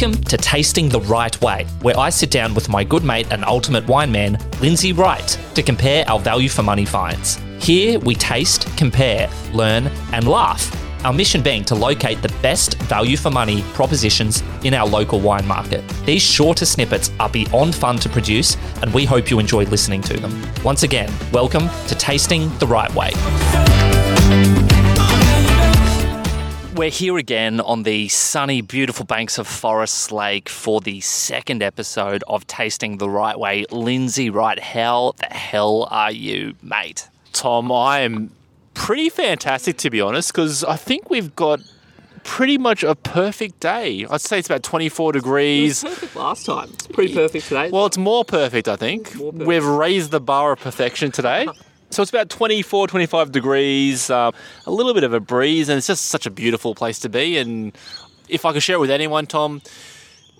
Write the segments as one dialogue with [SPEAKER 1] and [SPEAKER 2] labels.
[SPEAKER 1] Welcome to Tasting the Wright Way, where I sit down with my good mate and ultimate wine man, Lindsay Wright, to compare our value for money finds. Here we taste, compare, learn, and laugh. Our mission being to locate the best value for money propositions in our local wine market. These shorter snippets are beyond fun to produce, and we hope you enjoy listening to them. Once again, welcome to Tasting the Wright Way. We're here again on the sunny, beautiful banks of Forest Lake for the second episode of Tasting the Wright Way. Lindsay Wright, how the hell are you, mate?
[SPEAKER 2] Tom, I am pretty fantastic to be honest, because I think we've got pretty much a perfect day. I'd say it's about 24 degrees.
[SPEAKER 3] perfect last time. It's pretty perfect today.
[SPEAKER 2] Well, it's more perfect, I think.
[SPEAKER 3] More perfect.
[SPEAKER 2] We've raised the bar of perfection today. So it's about 24, 25 degrees, uh, a little bit of a breeze, and it's just such a beautiful place to be. And if I could share it with anyone, Tom,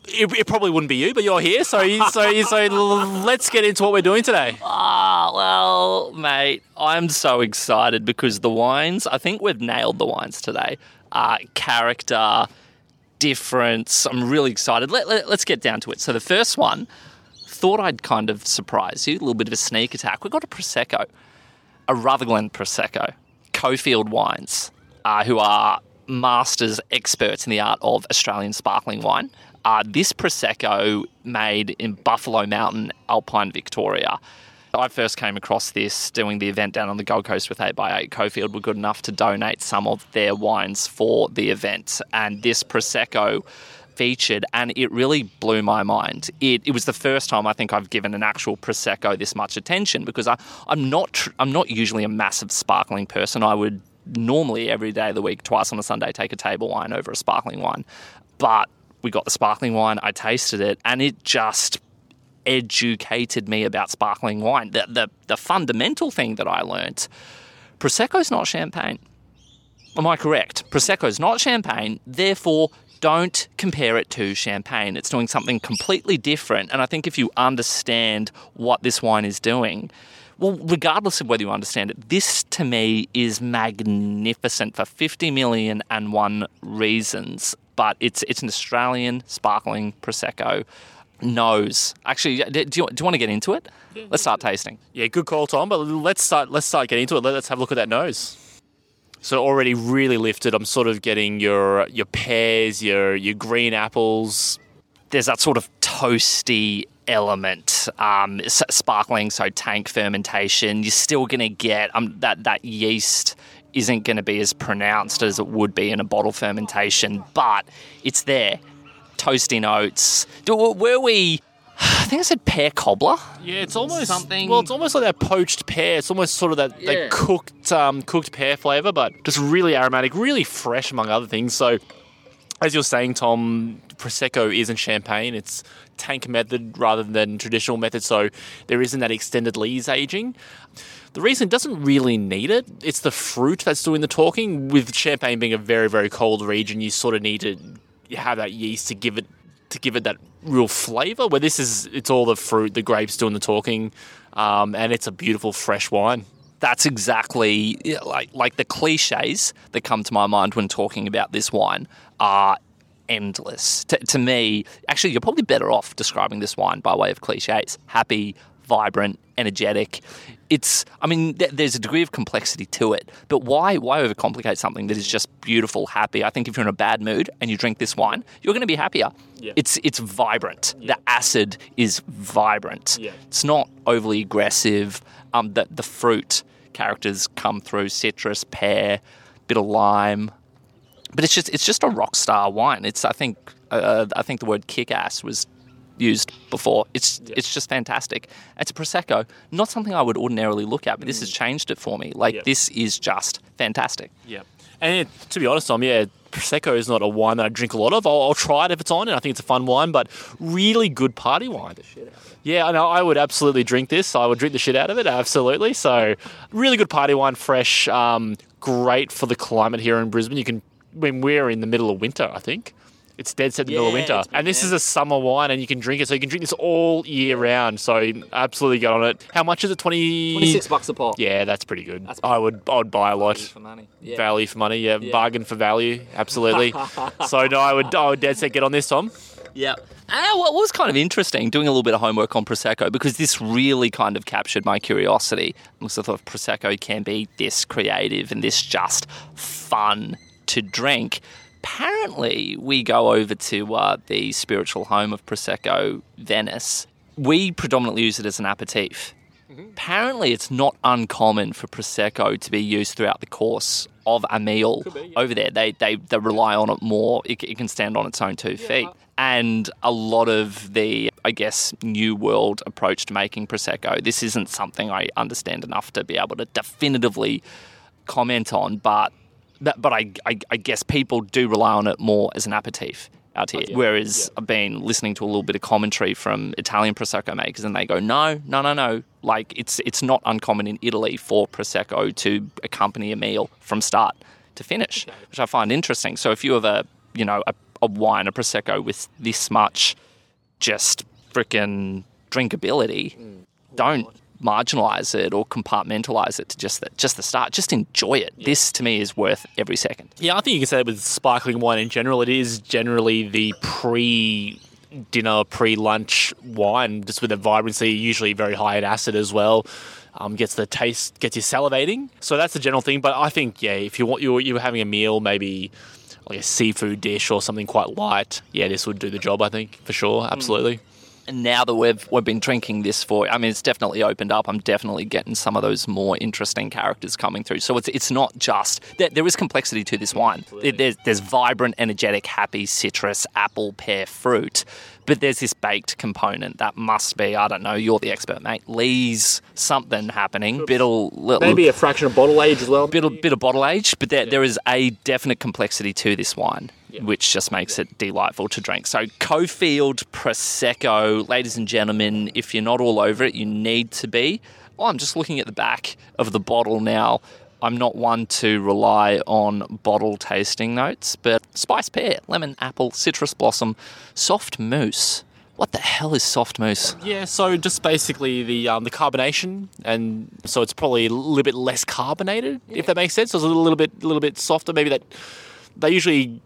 [SPEAKER 2] it, it probably wouldn't be you, but you're here. So, so, so let's get into what we're doing today.
[SPEAKER 1] Ah, well, mate, I'm so excited because the wines, I think we've nailed the wines today. Uh, character, difference. I'm really excited. Let, let, let's get down to it. So, the first one, thought I'd kind of surprise you, a little bit of a sneak attack. We've got a Prosecco, a Rutherglen Prosecco, Cofield Wines, uh, who are masters, experts in the art of Australian sparkling wine. Uh, this Prosecco made in Buffalo Mountain, Alpine, Victoria. I first came across this doing the event down on the Gold Coast with 8x8. Cofield were good enough to donate some of their wines for the event. And this Prosecco featured, and it really blew my mind. It, it was the first time I think I've given an actual prosecco this much attention because I, I'm not tr- I'm not usually a massive sparkling person. I would normally every day of the week, twice on a Sunday, take a table wine over a sparkling wine, but we got the sparkling wine. I tasted it, and it just educated me about sparkling wine. The the, the fundamental thing that I learnt: prosecco's not champagne. Am I correct? Prosecco's not champagne, therefore don't compare it to champagne. It's doing something completely different. And I think if you understand what this wine is doing, well, regardless of whether you understand it, this to me is magnificent for 50 million and one reasons. But it's it's an Australian sparkling prosecco. Nose. Actually, do you, do you want to get into it? Let's start tasting.
[SPEAKER 2] Yeah, good call, Tom. But let's start. Let's start getting into it. Let's have a look at that nose. So already really lifted. I'm sort of getting your your pears, your your green apples.
[SPEAKER 1] there's that sort of toasty element, um, sparkling, so tank fermentation. You're still going to get um, that that yeast isn't going to be as pronounced as it would be in a bottle fermentation, but it's there. Toasty notes. Were we? I think I said pear cobbler.
[SPEAKER 2] Yeah, it's almost
[SPEAKER 1] Something-
[SPEAKER 2] Well, it's almost like that poached pear. It's almost sort of that,
[SPEAKER 1] Yeah.
[SPEAKER 2] that cooked um, cooked pear flavor, but just really aromatic, really fresh among other things. So, as you're saying, Tom, prosecco isn't champagne. It's tank method rather than traditional method. So there isn't that extended lees aging. The reason it doesn't really need it, it's the fruit that's doing the talking. With champagne being a very very cold region, you sort of need to have that yeast to give it to give it that real flavor. Where this is, it's all the fruit, the grapes doing the talking, um, and it's a beautiful fresh wine.
[SPEAKER 1] That's exactly like like the cliches that come to my mind when talking about this wine are endless. To, to me, actually, you're probably better off describing this wine by way of cliches: happy, vibrant, energetic. It's, I mean, th- there's a degree of complexity to it, but why why overcomplicate something that is just beautiful, happy? I think if you're in a bad mood and you drink this wine, you're going to be happier.
[SPEAKER 2] Yeah.
[SPEAKER 1] It's it's vibrant. The acid is vibrant.
[SPEAKER 2] Yeah.
[SPEAKER 1] It's not overly aggressive. Um, the the fruit characters come through: citrus, pear, bit of lime. But it's just it's just a rock star wine. It's I think uh, I think the word kick ass was used before. It's it's just fantastic. It's a prosecco, not something I would ordinarily look at, but this has changed it for me. Like
[SPEAKER 2] Yeah.
[SPEAKER 1] this is just fantastic.
[SPEAKER 2] Yeah. And it, to be honest, Tom, yeah, Prosecco is not a wine that I drink a lot of. I'll, I'll try it if it's on, and I think it's a fun wine, but really good party wine. Yeah, I know. I would absolutely drink this. I would drink the shit out of it, absolutely. So, really good party wine, fresh, um, great for the climate here in Brisbane. You can, when we're in the middle of winter, I think. It's dead set in the middle of winter. And this
[SPEAKER 3] yeah.
[SPEAKER 2] is a summer wine, and you can drink it. So, you can drink this all year round. So, absolutely get on it. How much is it? 20...
[SPEAKER 3] 26 bucks a pop.
[SPEAKER 2] Yeah, that's pretty good.
[SPEAKER 3] That's
[SPEAKER 2] I would I would buy a lot.
[SPEAKER 3] For money. Yeah.
[SPEAKER 2] Value for money, yeah.
[SPEAKER 3] Yeah.
[SPEAKER 2] Bargain for value, absolutely. so no, I would I would dead set get on this, Tom.
[SPEAKER 1] Yeah. And what was kind of interesting, doing a little bit of homework on Prosecco, because this really kind of captured my curiosity. Because I thought Prosecco can be this creative and this just fun to drink. Apparently, we go over to uh, the spiritual home of Prosecco, Venice. We predominantly use it as an aperitif. Apparently, it's not uncommon for Prosecco to be used throughout the course of a meal
[SPEAKER 3] be, yeah.
[SPEAKER 1] over there. They, they, they rely on it more. It, it can stand on its own two feet. And a lot of the, I guess, new world approach to making Prosecco, this isn't something I understand enough to be able to definitively comment on, but but, but I, I, I guess people do rely on it more as an aperitif out here. Whereas I've been listening to a little bit of commentary from Italian prosecco makers, and they go, no, no, no, no. Like it's it's not uncommon in Italy for prosecco to accompany a meal from start to finish, which I find interesting. So if you have a you know a, a wine, a prosecco with this much just freaking drinkability, mm. don't marginalize it or compartmentalize it to just the, just the start. Just enjoy it. This to me is worth every second.
[SPEAKER 2] Yeah, I think you can say that with sparkling wine in general. It is generally the pre dinner, pre lunch wine, just with a vibrancy, usually very high in acid as well. Um, gets the taste, gets you salivating. So that's the general thing. But I think, yeah, if you want you're, you're having a meal, maybe like a seafood dish or something quite light, yeah, this would do the job. I think for sure, absolutely.
[SPEAKER 1] And now that we've we've been drinking this for, I mean, it's definitely opened up. I'm definitely getting some of those more interesting characters coming through. So it's it's not just there, there is complexity to this wine. There- There's there's vibrant, energetic, happy citrus, apple, pear, fruit, but there's this baked component that must be. I don't know. You're the expert, mate. Lees something happening. Bit of little,
[SPEAKER 3] Maybe a fraction of bottle age as well.
[SPEAKER 1] bit of, bit of bottle age, but there, there is a definite complexity to this wine, which just makes it delightful to drink. So, Cofield Prosecco, ladies and gentlemen, if you're not all over it, you need to be. Oh, I'm just looking at the back of the bottle now. I'm not one to rely on bottle tasting notes, but spice pear, lemon, apple, citrus blossom, soft mousse. What the hell is soft mousse?
[SPEAKER 2] Yeah, so just basically the um, the carbonation, and so it's probably a little bit less carbonated, if that makes sense. So it's a little, little bit, a little bit softer. Maybe that they usually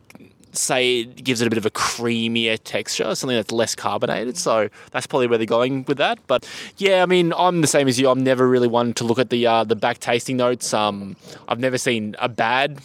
[SPEAKER 2] say it gives it a bit of a creamier texture, something that's less carbonated. So that's probably where they're going with that. But yeah, I mean, I'm the same as you. I'm never really one to look at the uh, the back tasting notes. Um, I've never seen a bad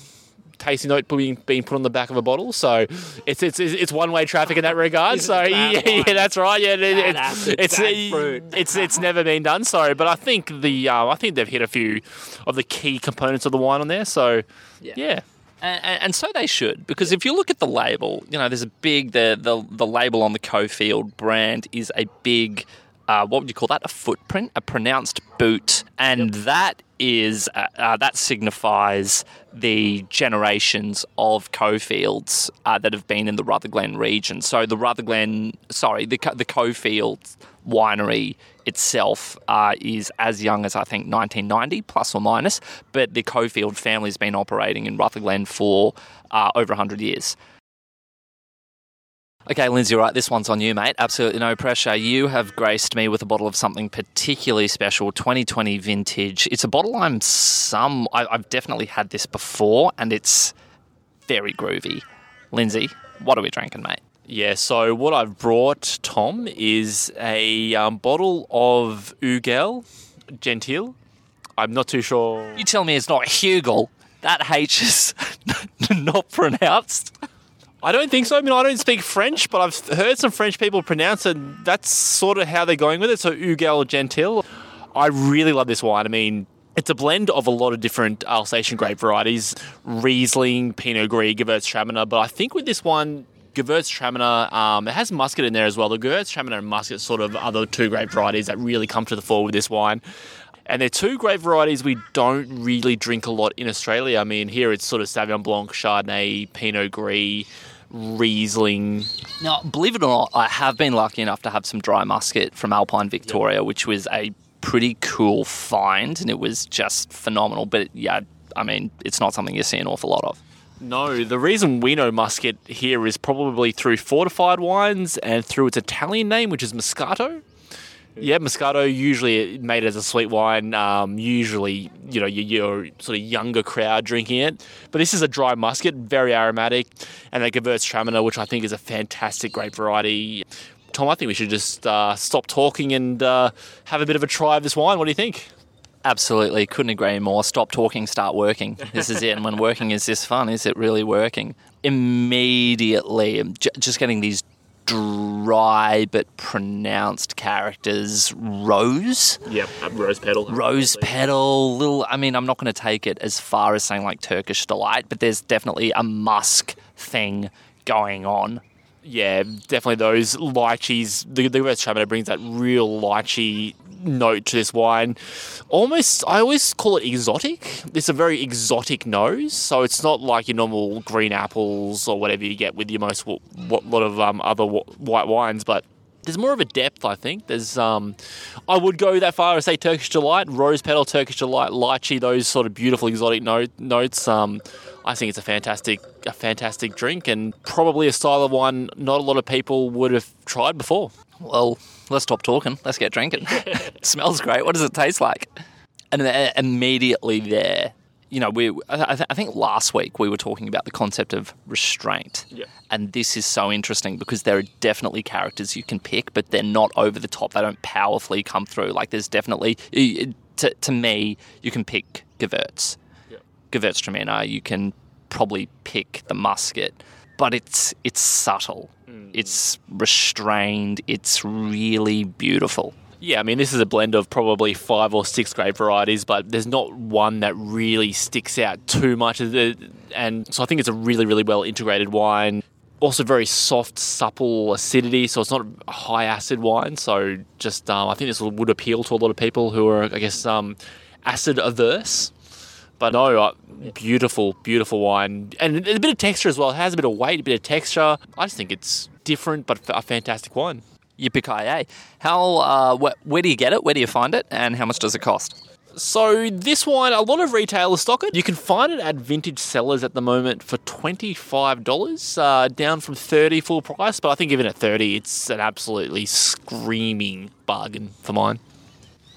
[SPEAKER 2] tasting note being, being put on the back of a bottle. So it's it's it's one way traffic in that regard. So yeah, yeah, that's right. Yeah, it-
[SPEAKER 3] Bad
[SPEAKER 2] it-
[SPEAKER 3] acid,
[SPEAKER 2] it's
[SPEAKER 3] bad
[SPEAKER 2] it's it's never been done. Sorry, but I think the uh, I think they've hit a few of the key components of the wine on there. So yeah.
[SPEAKER 1] And, and and so they should, because if you look at the label, you know, there's a big the the, the label on the Cofield brand is a big. Uh, what would you call that? A footprint, a pronounced boot, and that is uh, uh, that signifies the generations of Cofields uh, that have been in the Rutherglen region. So the Rutherglen, sorry, the Co- the Cofield winery itself uh, is as young as I think 1990 plus or minus, but the Cofield family's been operating in Rutherglen for uh, over 100 years. Okay, Lindsay, right, this one's on you, mate. Absolutely no pressure. You have graced me with a bottle of something particularly special, 2020 vintage. It's a bottle I'm some, I, I've definitely had this before, and it's very groovy. Lindsay, what are we drinking, mate?
[SPEAKER 2] Yeah, so what I've brought, Tom, is a um, bottle of Ugel Gentil. I'm not too sure.
[SPEAKER 1] You tell me it's not Hugel. That H is not pronounced.
[SPEAKER 2] I don't think so. I mean, I don't speak French, but I've heard some French people pronounce it. That's sort of how they're going with it. So Ugel Gentil. I really love this wine. I mean, it's a blend of a lot of different Alsatian grape varieties Riesling, Pinot Gris, Gewürztraminer. But I think with this one, Gewürztraminer, um, it has muscat in there as well. The Gewürztraminer and muscat sort of are the two great varieties that really come to the fore with this wine. And they're two great varieties we don't really drink a lot in Australia. I mean, here it's sort of Sauvignon Blanc, Chardonnay, Pinot Gris, Riesling.
[SPEAKER 1] Now, believe it or not, I have been lucky enough to have some dry muscat from Alpine Victoria, which was a pretty cool find, and it was just phenomenal. But yeah, I mean, it's not something you see an awful lot of.
[SPEAKER 2] No, the reason we know muscat here is probably through fortified wines and through its Italian name, which is Moscato. Yeah, Moscato usually made as a sweet wine. Um, usually, you know, your, sort of younger crowd drinking it. But this is a dry muscat, very aromatic, and that Gewürztraminer, which I think is a fantastic grape variety. Tom, I think we should just uh, stop talking and uh, have a bit of a try of this wine. What do you think?
[SPEAKER 1] Absolutely, couldn't agree more. Stop talking, start working. This is it. And when working is this fun, is it really working? Immediately, j- just getting these dry but pronounced characters. Rose,
[SPEAKER 2] Yep, rose petal.
[SPEAKER 1] rose petal, little. I mean, I'm not going to take it as far as saying like Turkish delight, but there's definitely a musk thing going on.
[SPEAKER 2] Yeah, definitely those lychees. The, the Gewürztraminer brings that real lychee note to this wine. Almost, I always call it exotic. It's a very exotic nose, so it's not like your normal green apples or whatever you get with your most what lot of um, other wh- white wines, but. There's more of a depth, I think. There's, um, I would go that far as say Turkish delight, rose petal, Turkish delight, lychee, those sort of beautiful exotic note, notes. Um, I think it's a fantastic, a fantastic drink, and probably a style of wine not a lot of people would have tried before.
[SPEAKER 1] Well, let's stop talking. Let's get drinking. Smells great. What does it taste like? And then uh, immediately there, you know, we I, th- I think last week we were talking about the concept of restraint.
[SPEAKER 2] Yeah.
[SPEAKER 1] And this is so interesting because there are definitely characters you can pick, but they're not over the top. They don't powerfully come through. Like there's definitely to, to me, you can pick Gewürz.
[SPEAKER 2] Yeah.
[SPEAKER 1] Gewürztraminer, you can probably pick the muscat, but it's it's subtle. It's restrained. It's really beautiful.
[SPEAKER 2] Yeah, I mean, this is a blend of probably five or six grape varieties, but there's not one that really sticks out too much. And so I think it's a really, really well integrated wine. Also, very soft, supple acidity, so it's not a high acid wine. So, just um, I think this would appeal to a lot of people who are, I guess, um, acid averse. But no, uh, beautiful, beautiful wine, and a bit of texture as well. It has a bit of weight, a bit of texture. I just think it's different, but a fantastic wine.
[SPEAKER 1] Yippee How? Uh, wh- where do you get it? Where do you find it? And how much does it cost?
[SPEAKER 2] So this wine, a lot of retailers stock it. You can find it at Vintage Cellars at the moment for twenty five dollars, uh, down from thirty full price. But I think even at thirty, it's an absolutely screaming bargain for mine.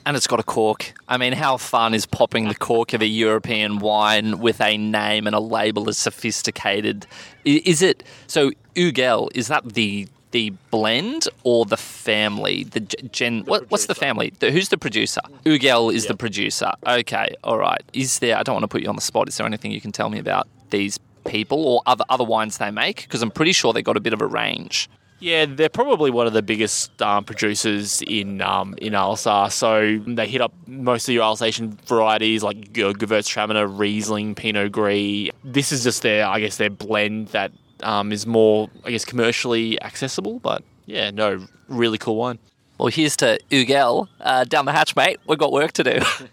[SPEAKER 1] And it's got a cork. I mean, how fun is popping the cork of a European wine with a name and a label as sophisticated? Is it so? Ugel is that the the blend or the family? The gen. What, what's the family? The, who's the producer? Ugel is the producer. Okay, all right. Is there? I don't want to put you on the spot. Is there anything you can tell me about these people or other other wines they make? Because I'm pretty sure they got a bit of a range.
[SPEAKER 2] Yeah, they're probably one of the biggest um, producers in um, in Alsace. So they hit up most of your Alsatian varieties like Gewürztraminer, Riesling, Pinot Gris. This is just their, I guess, their blend that um, is more, I guess, commercially accessible. But yeah, no, really cool wine.
[SPEAKER 1] Well, here's to Ugel. Uh, down the hatch, mate. We've got work to do.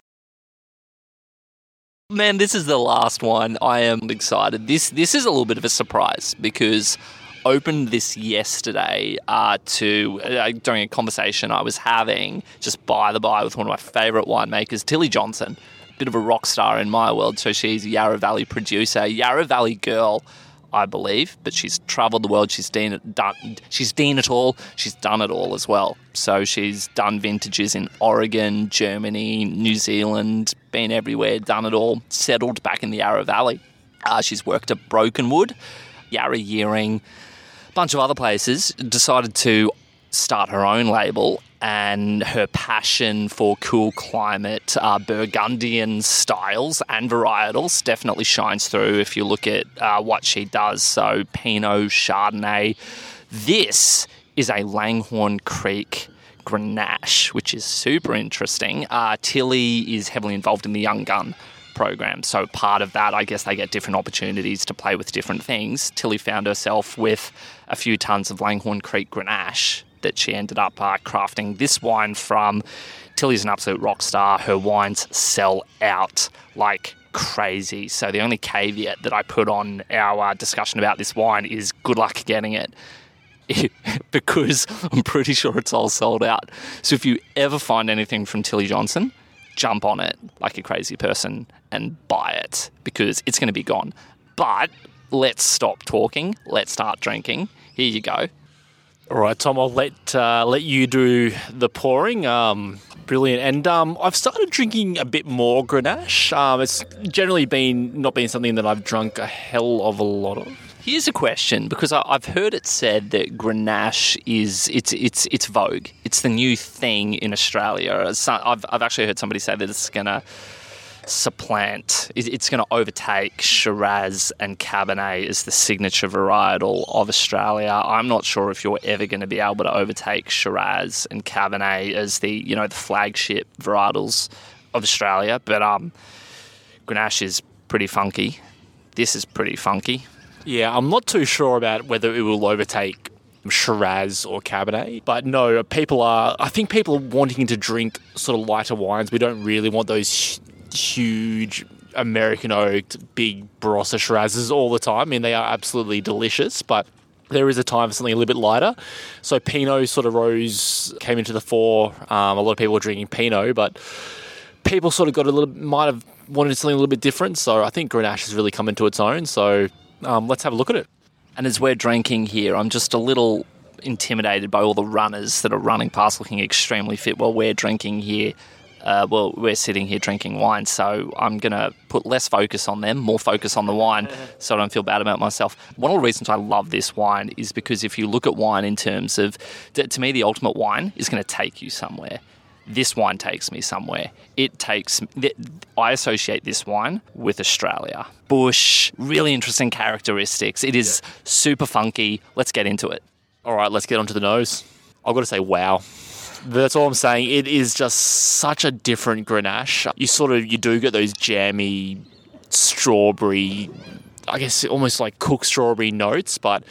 [SPEAKER 1] Man, this is the last one. I am excited. This this is a little bit of a surprise because opened this yesterday uh, to uh, during a conversation I was having just by the by with one of my favourite winemakers, Tillie Johnson. A bit of a rock star in my world. So she's a Yarra Valley producer, Yarra Valley girl. I believe, but she's travelled the world. She's done, done, she's done it all. She's done it all as well. So she's done vintages in Oregon, Germany, New Zealand, been everywhere, done it all. Settled back in the Yarra Valley. Uh, she's worked at Brokenwood, Yarra Yering, bunch of other places. Decided to start her own label and her passion for cool climate uh, Burgundian styles and varietals definitely shines through if you look at uh, what she does. So, Pinot, Chardonnay. This is a Langhorne Creek Grenache, which is super interesting. Uh, Tillie is heavily involved in the Young Gun program. So part of that, I guess they get different opportunities to play with different things. Tillie found herself with a few tons of Langhorne Creek Grenache that she ended up uh, crafting this wine from. Tillie's an absolute rock star. Her wines sell out like crazy. So the only caveat that I put on our uh, discussion about this wine is good luck getting it. because I'm pretty sure it's all sold out. So if you ever find anything from Tillie Johnson, jump on it like a crazy person and buy it because it's going to be gone. But let's stop talking. Let's start drinking. Here you go.
[SPEAKER 2] All right, Tom, I'll let uh, let you do the pouring. Um, brilliant. And um, I've started drinking a bit more Grenache. Um, it's generally been not been something that I've drunk a hell of a lot of.
[SPEAKER 1] Here's a question because I, I've heard it said that Grenache is it's it's it's vogue. It's the new thing in Australia. So- I've I've actually heard somebody say that it's gonna supplant. it- It's going to overtake Shiraz and Cabernet as the signature varietal of Australia. I'm not sure if you're ever going to be able to overtake Shiraz and Cabernet as the you know the flagship varietals of Australia. But um, Grenache is pretty funky. This is pretty funky.
[SPEAKER 2] Yeah, I'm not too sure about whether it will overtake Shiraz or Cabernet, but no, people are. I think people are wanting to drink sort of lighter wines. We don't really want those hu- huge American oaked big Barossa Shirazes all the time. I mean, they are absolutely delicious, but there is a time for something a little bit lighter. So Pinot sort of rose, came into the fore. Um, a lot of people were drinking Pinot, but people sort of got a little, might have wanted something a little bit different. So I think Grenache has really come into its own. So um, let's have a look at it.
[SPEAKER 1] And as we're drinking here, I'm just a little intimidated by all the runners that are running past looking extremely fit while we're drinking here. Uh, well, we're sitting here drinking wine, so I'm going to put less focus on them, more focus on the wine, so I don't feel bad about myself. One of the reasons I love this wine is because if you look at wine in terms of, to to me, the ultimate wine is going to take you somewhere. This wine takes me somewhere. It takes, I associate this wine with Australia. Bush, really interesting characteristics. It is super funky. Let's get into it.
[SPEAKER 2] All right, let's get onto the nose. I've got to say, wow. That's all I'm saying. It is just such a different Grenache. You sort of you do get those jammy strawberry, I guess almost like cooked strawberry notes, but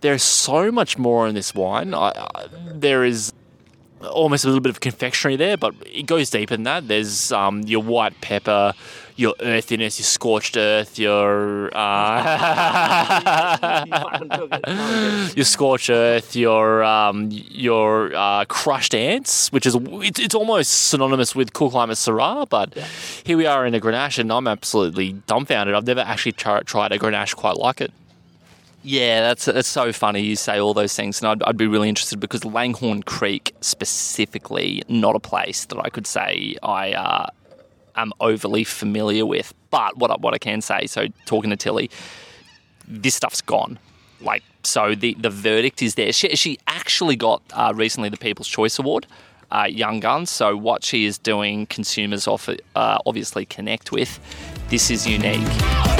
[SPEAKER 2] there's so much more in this wine. I, I, there is almost a little bit of confectionery there, but it goes deeper than that. There's um, your white pepper, your earthiness, your scorched earth, your uh, your scorched earth, your um, your uh, crushed ants, which is it's, it's almost synonymous with cool climate Syrah. But here we are in a Grenache, and I'm absolutely dumbfounded. I've never actually tri- tried a Grenache quite like it.
[SPEAKER 1] Yeah, that's that's so funny. You say all those things, and I'd, I'd be really interested because Langhorne Creek specifically, not a place that I could say I uh, am overly familiar with. But what I, what I can say, so talking to Tillie, this stuff's gone. Like, so the the verdict is there. She she actually got uh, recently the People's Choice Award. Uh, Young Guns. So what she is doing, consumers offer, uh, obviously connect with. This is unique.